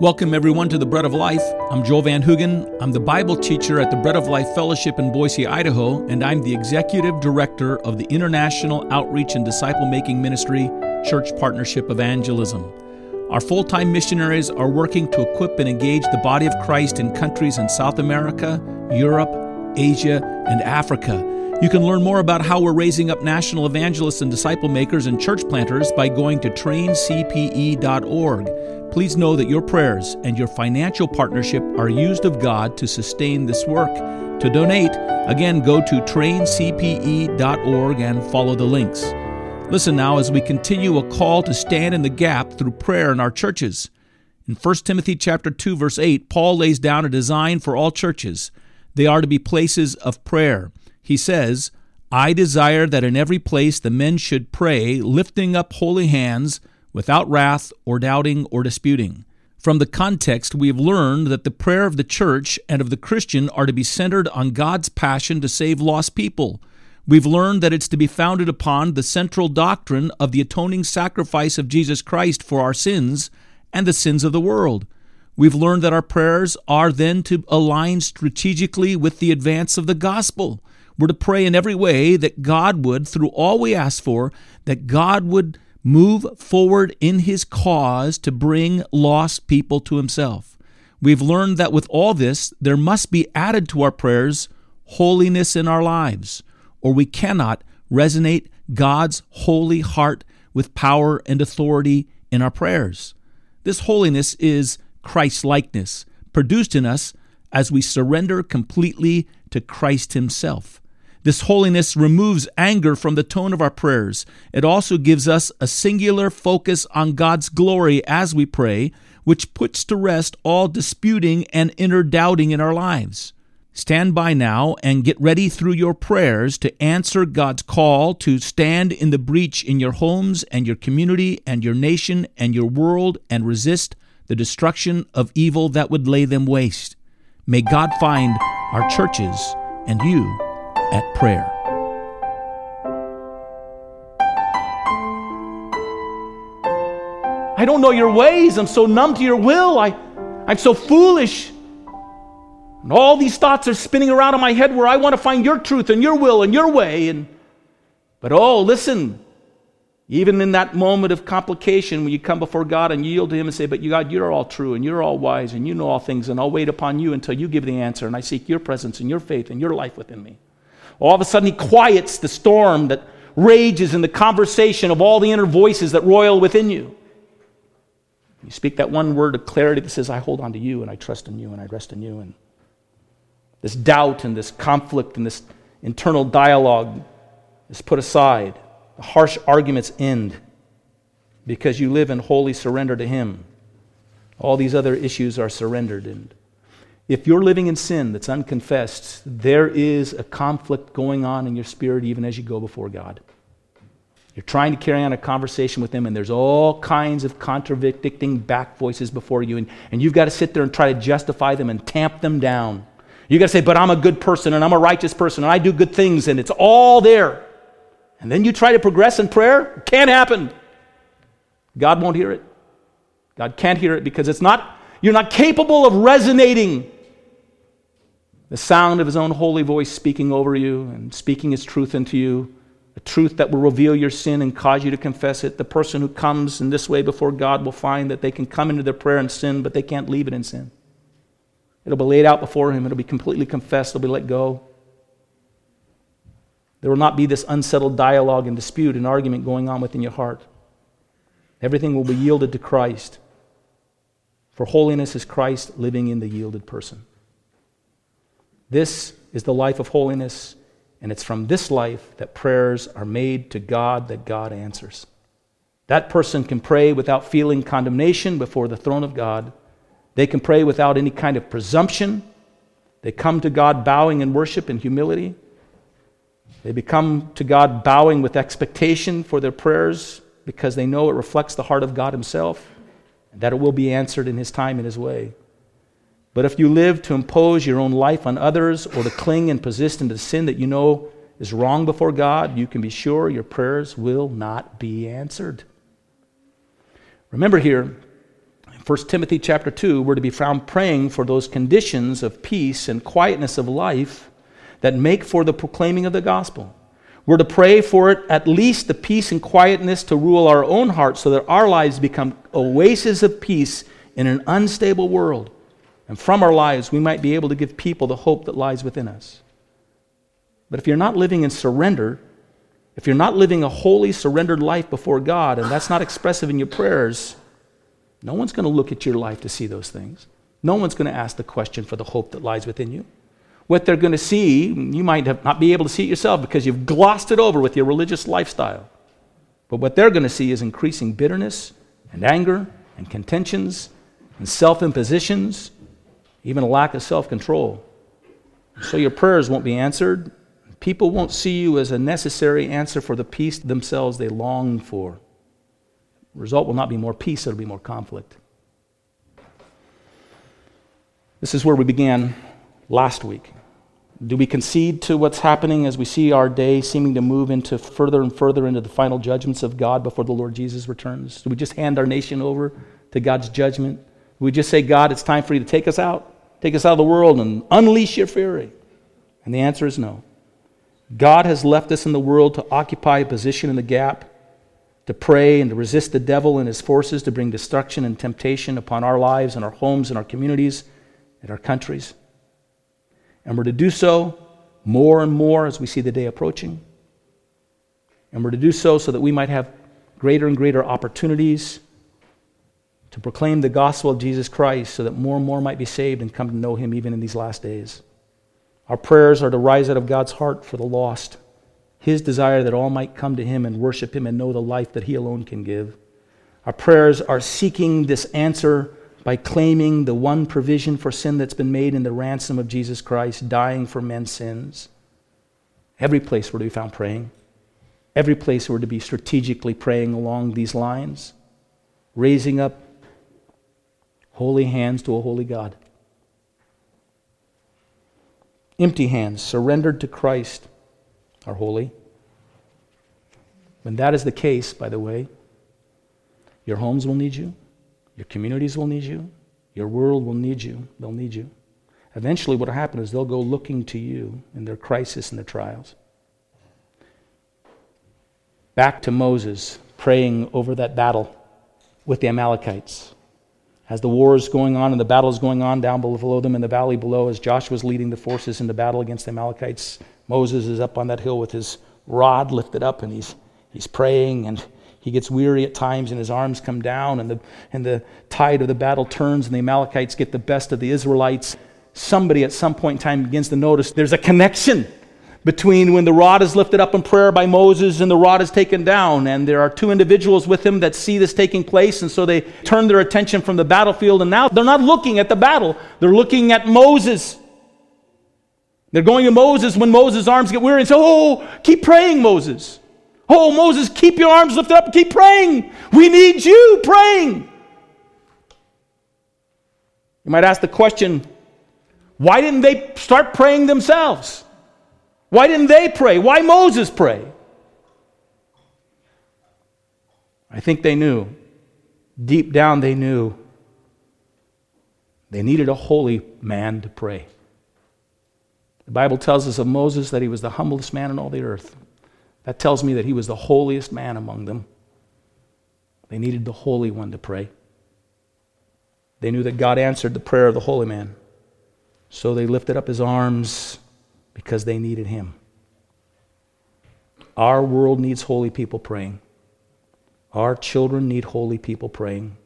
Welcome, everyone, to the Bread of Life. I'm Joel Van Hoogen. I'm the Bible teacher at the Bread of Life Fellowship in Boise, Idaho, and I'm the executive director of the International Outreach and Disciple Making Ministry Church Partnership Evangelism. Our full time missionaries are working to equip and engage the body of Christ in countries in South America, Europe, Asia, and Africa you can learn more about how we're raising up national evangelists and disciple makers and church planters by going to traincpe.org. Please know that your prayers and your financial partnership are used of God to sustain this work. To donate, again, go to traincpe.org and follow the links. Listen now as we continue a call to stand in the gap through prayer in our churches. In 1 Timothy chapter 2 verse 8, Paul lays down a design for all churches. They are to be places of prayer. He says, I desire that in every place the men should pray, lifting up holy hands, without wrath or doubting or disputing. From the context, we have learned that the prayer of the church and of the Christian are to be centered on God's passion to save lost people. We've learned that it's to be founded upon the central doctrine of the atoning sacrifice of Jesus Christ for our sins and the sins of the world. We've learned that our prayers are then to align strategically with the advance of the gospel. We're to pray in every way that God would, through all we ask for, that God would move forward in his cause to bring lost people to himself. We've learned that with all this, there must be added to our prayers holiness in our lives, or we cannot resonate God's holy heart with power and authority in our prayers. This holiness is Christ likeness, produced in us as we surrender completely to Christ Himself. This holiness removes anger from the tone of our prayers. It also gives us a singular focus on God's glory as we pray, which puts to rest all disputing and inner doubting in our lives. Stand by now and get ready through your prayers to answer God's call to stand in the breach in your homes and your community and your nation and your world and resist the destruction of evil that would lay them waste. May God find our churches and you at prayer. I don't know your ways. I'm so numb to your will. I, I'm so foolish. And all these thoughts are spinning around in my head where I want to find your truth and your will and your way. And, but oh, listen, even in that moment of complication, when you come before God and yield to Him and say, But you, God, you're all true and you're all wise and you know all things, and I'll wait upon you until you give the answer, and I seek your presence and your faith and your life within me. All of a sudden, he quiets the storm that rages in the conversation of all the inner voices that roil within you. You speak that one word of clarity that says, I hold on to you and I trust in you and I rest in you. And this doubt and this conflict and this internal dialogue is put aside. The harsh arguments end because you live in holy surrender to Him. All these other issues are surrendered. And if you're living in sin that's unconfessed, there is a conflict going on in your spirit even as you go before God. You're trying to carry on a conversation with Him, and there's all kinds of contradicting back voices before you, and, and you've got to sit there and try to justify them and tamp them down. You've got to say, But I'm a good person, and I'm a righteous person, and I do good things, and it's all there. And then you try to progress in prayer, can't happen. God won't hear it. God can't hear it because it's not, you're not capable of resonating the sound of his own holy voice speaking over you and speaking his truth into you, a truth that will reveal your sin and cause you to confess it. The person who comes in this way before God will find that they can come into their prayer and sin, but they can't leave it in sin. It'll be laid out before him, it'll be completely confessed, it'll be let go. There will not be this unsettled dialogue and dispute and argument going on within your heart. Everything will be yielded to Christ. For holiness is Christ living in the yielded person. This is the life of holiness, and it's from this life that prayers are made to God that God answers. That person can pray without feeling condemnation before the throne of God. They can pray without any kind of presumption. They come to God bowing in worship and humility. They become to God bowing with expectation for their prayers because they know it reflects the heart of God Himself and that it will be answered in His time and His way. But if you live to impose your own life on others or to cling and persist into sin that you know is wrong before God, you can be sure your prayers will not be answered. Remember here, in 1 Timothy chapter 2, we're to be found praying for those conditions of peace and quietness of life that make for the proclaiming of the gospel. We're to pray for it, at least the peace and quietness to rule our own hearts so that our lives become oases of peace in an unstable world. And from our lives, we might be able to give people the hope that lies within us. But if you're not living in surrender, if you're not living a holy, surrendered life before God, and that's not expressive in your prayers, no one's going to look at your life to see those things. No one's going to ask the question for the hope that lies within you. What they're going to see, you might not be able to see it yourself because you've glossed it over with your religious lifestyle. But what they're going to see is increasing bitterness and anger and contentions and self impositions, even a lack of self control. So your prayers won't be answered. People won't see you as a necessary answer for the peace themselves they long for. The result will not be more peace, it'll be more conflict. This is where we began last week. Do we concede to what's happening as we see our day seeming to move into further and further into the final judgments of God before the Lord Jesus returns? Do we just hand our nation over to God's judgment? Do we just say, God, it's time for you to take us out, take us out of the world and unleash your fury? And the answer is no. God has left us in the world to occupy a position in the gap, to pray and to resist the devil and his forces to bring destruction and temptation upon our lives and our homes and our communities and our countries. And we're to do so more and more as we see the day approaching. And we're to do so so that we might have greater and greater opportunities to proclaim the gospel of Jesus Christ so that more and more might be saved and come to know him even in these last days. Our prayers are to rise out of God's heart for the lost, his desire that all might come to him and worship him and know the life that he alone can give. Our prayers are seeking this answer by claiming the one provision for sin that's been made in the ransom of Jesus Christ, dying for men's sins. Every place we're to be found praying. Every place we're to be strategically praying along these lines, raising up holy hands to a holy God. Empty hands, surrendered to Christ, are holy. When that is the case, by the way, your homes will need you. Your communities will need you. Your world will need you. They'll need you. Eventually, what will happen is they'll go looking to you in their crisis and their trials. Back to Moses praying over that battle with the Amalekites. As the war is going on and the battle is going on down below them in the valley below, as Joshua's leading the forces into battle against the Amalekites, Moses is up on that hill with his rod lifted up and he's, he's praying and he gets weary at times and his arms come down, and the, and the tide of the battle turns, and the Amalekites get the best of the Israelites. Somebody at some point in time begins to notice there's a connection between when the rod is lifted up in prayer by Moses and the rod is taken down. And there are two individuals with him that see this taking place, and so they turn their attention from the battlefield, and now they're not looking at the battle, they're looking at Moses. They're going to Moses when Moses' arms get weary and say, Oh, keep praying, Moses. Oh, Moses, keep your arms lifted up, and keep praying. We need you praying. You might ask the question why didn't they start praying themselves? Why didn't they pray? Why Moses pray? I think they knew. Deep down, they knew they needed a holy man to pray. The Bible tells us of Moses that he was the humblest man in all the earth. That tells me that he was the holiest man among them. They needed the Holy One to pray. They knew that God answered the prayer of the holy man. So they lifted up his arms because they needed him. Our world needs holy people praying. Our children need holy people praying.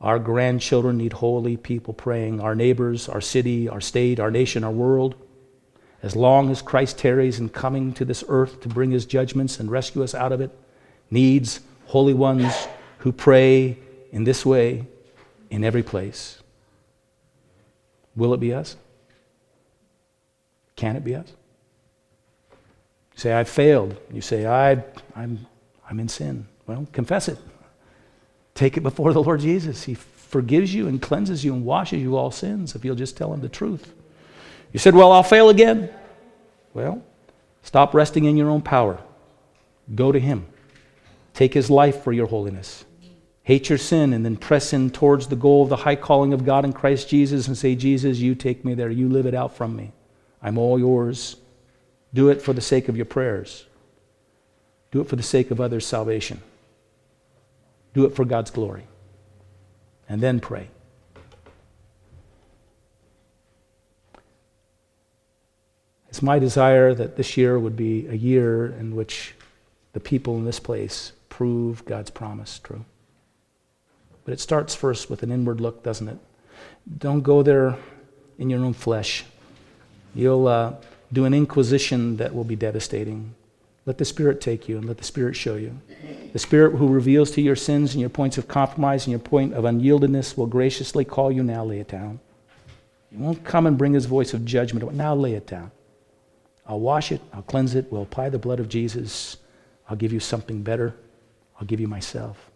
Our grandchildren need holy people praying. Our neighbors, our city, our state, our nation, our world as long as Christ tarries in coming to this earth to bring his judgments and rescue us out of it, needs holy ones who pray in this way in every place. Will it be us? Can it be us? You say, I've failed. You say, I, I'm, I'm in sin. Well, confess it. Take it before the Lord Jesus. He forgives you and cleanses you and washes you all sins if you'll just tell him the truth. You said, Well, I'll fail again. Well, stop resting in your own power. Go to Him. Take His life for your holiness. Hate your sin and then press in towards the goal of the high calling of God in Christ Jesus and say, Jesus, you take me there. You live it out from me. I'm all yours. Do it for the sake of your prayers. Do it for the sake of others' salvation. Do it for God's glory. And then pray. It's my desire that this year would be a year in which the people in this place prove God's promise true. But it starts first with an inward look, doesn't it? Don't go there in your own flesh. You'll uh, do an inquisition that will be devastating. Let the Spirit take you and let the Spirit show you. The Spirit who reveals to your sins and your points of compromise and your point of unyieldedness will graciously call you now, lay it down. He won't come and bring his voice of judgment. Now lay it down. I'll wash it, I'll cleanse it, we'll apply the blood of Jesus. I'll give you something better. I'll give you myself.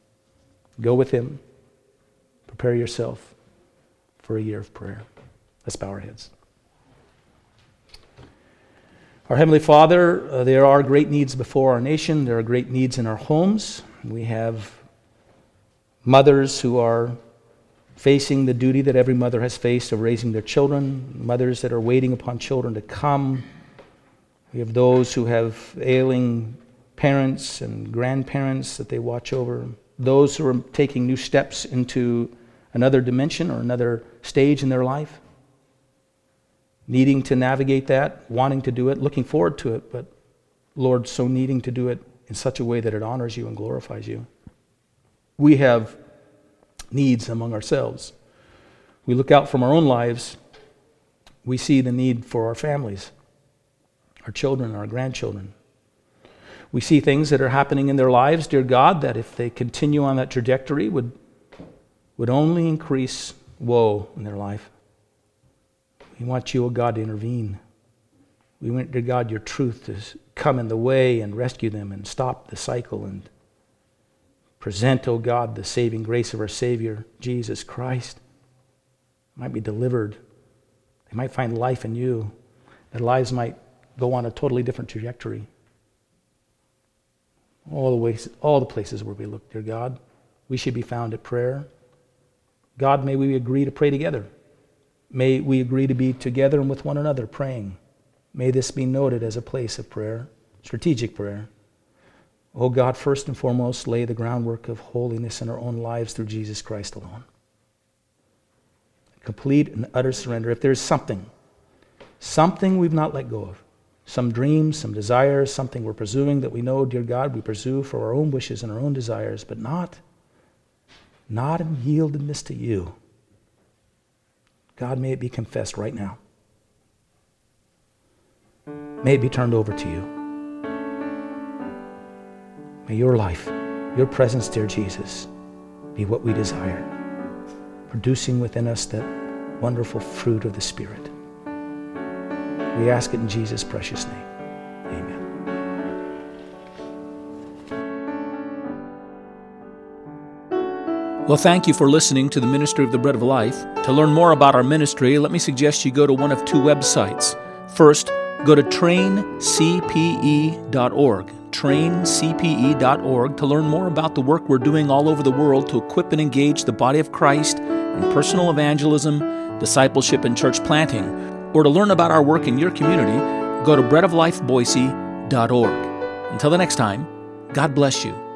Go with him. Prepare yourself for a year of prayer. Let's bow our heads. Our Heavenly Father, uh, there are great needs before our nation. There are great needs in our homes. We have mothers who are facing the duty that every mother has faced of raising their children, mothers that are waiting upon children to come we have those who have ailing parents and grandparents that they watch over, those who are taking new steps into another dimension or another stage in their life, needing to navigate that, wanting to do it, looking forward to it, but Lord, so needing to do it in such a way that it honors you and glorifies you. We have needs among ourselves. We look out from our own lives, we see the need for our families our children, our grandchildren. We see things that are happening in their lives, dear God, that if they continue on that trajectory would, would only increase woe in their life. We want you, O oh God, to intervene. We want, dear God, your truth to come in the way and rescue them and stop the cycle and present, O oh God, the saving grace of our Savior, Jesus Christ. They might be delivered. They might find life in you. Their lives might go on a totally different trajectory. All the ways, all the places where we look, dear God, we should be found at prayer. God, may we agree to pray together. May we agree to be together and with one another praying. May this be noted as a place of prayer, strategic prayer. Oh God, first and foremost, lay the groundwork of holiness in our own lives through Jesus Christ alone. Complete and utter surrender. If there's something, something we've not let go of, some dreams, some desires, something we're pursuing that we know, dear God, we pursue for our own wishes and our own desires, but not, not in yieldedness to you. God, may it be confessed right now. May it be turned over to you. May your life, your presence, dear Jesus, be what we desire, producing within us that wonderful fruit of the Spirit. We ask it in Jesus' precious name. Amen. Well, thank you for listening to the Ministry of the Bread of Life. To learn more about our ministry, let me suggest you go to one of two websites. First, go to traincpe.org, traincpe.org, to learn more about the work we're doing all over the world to equip and engage the body of Christ in personal evangelism, discipleship, and church planting or to learn about our work in your community, go to breadoflifeboise.org. Until the next time, God bless you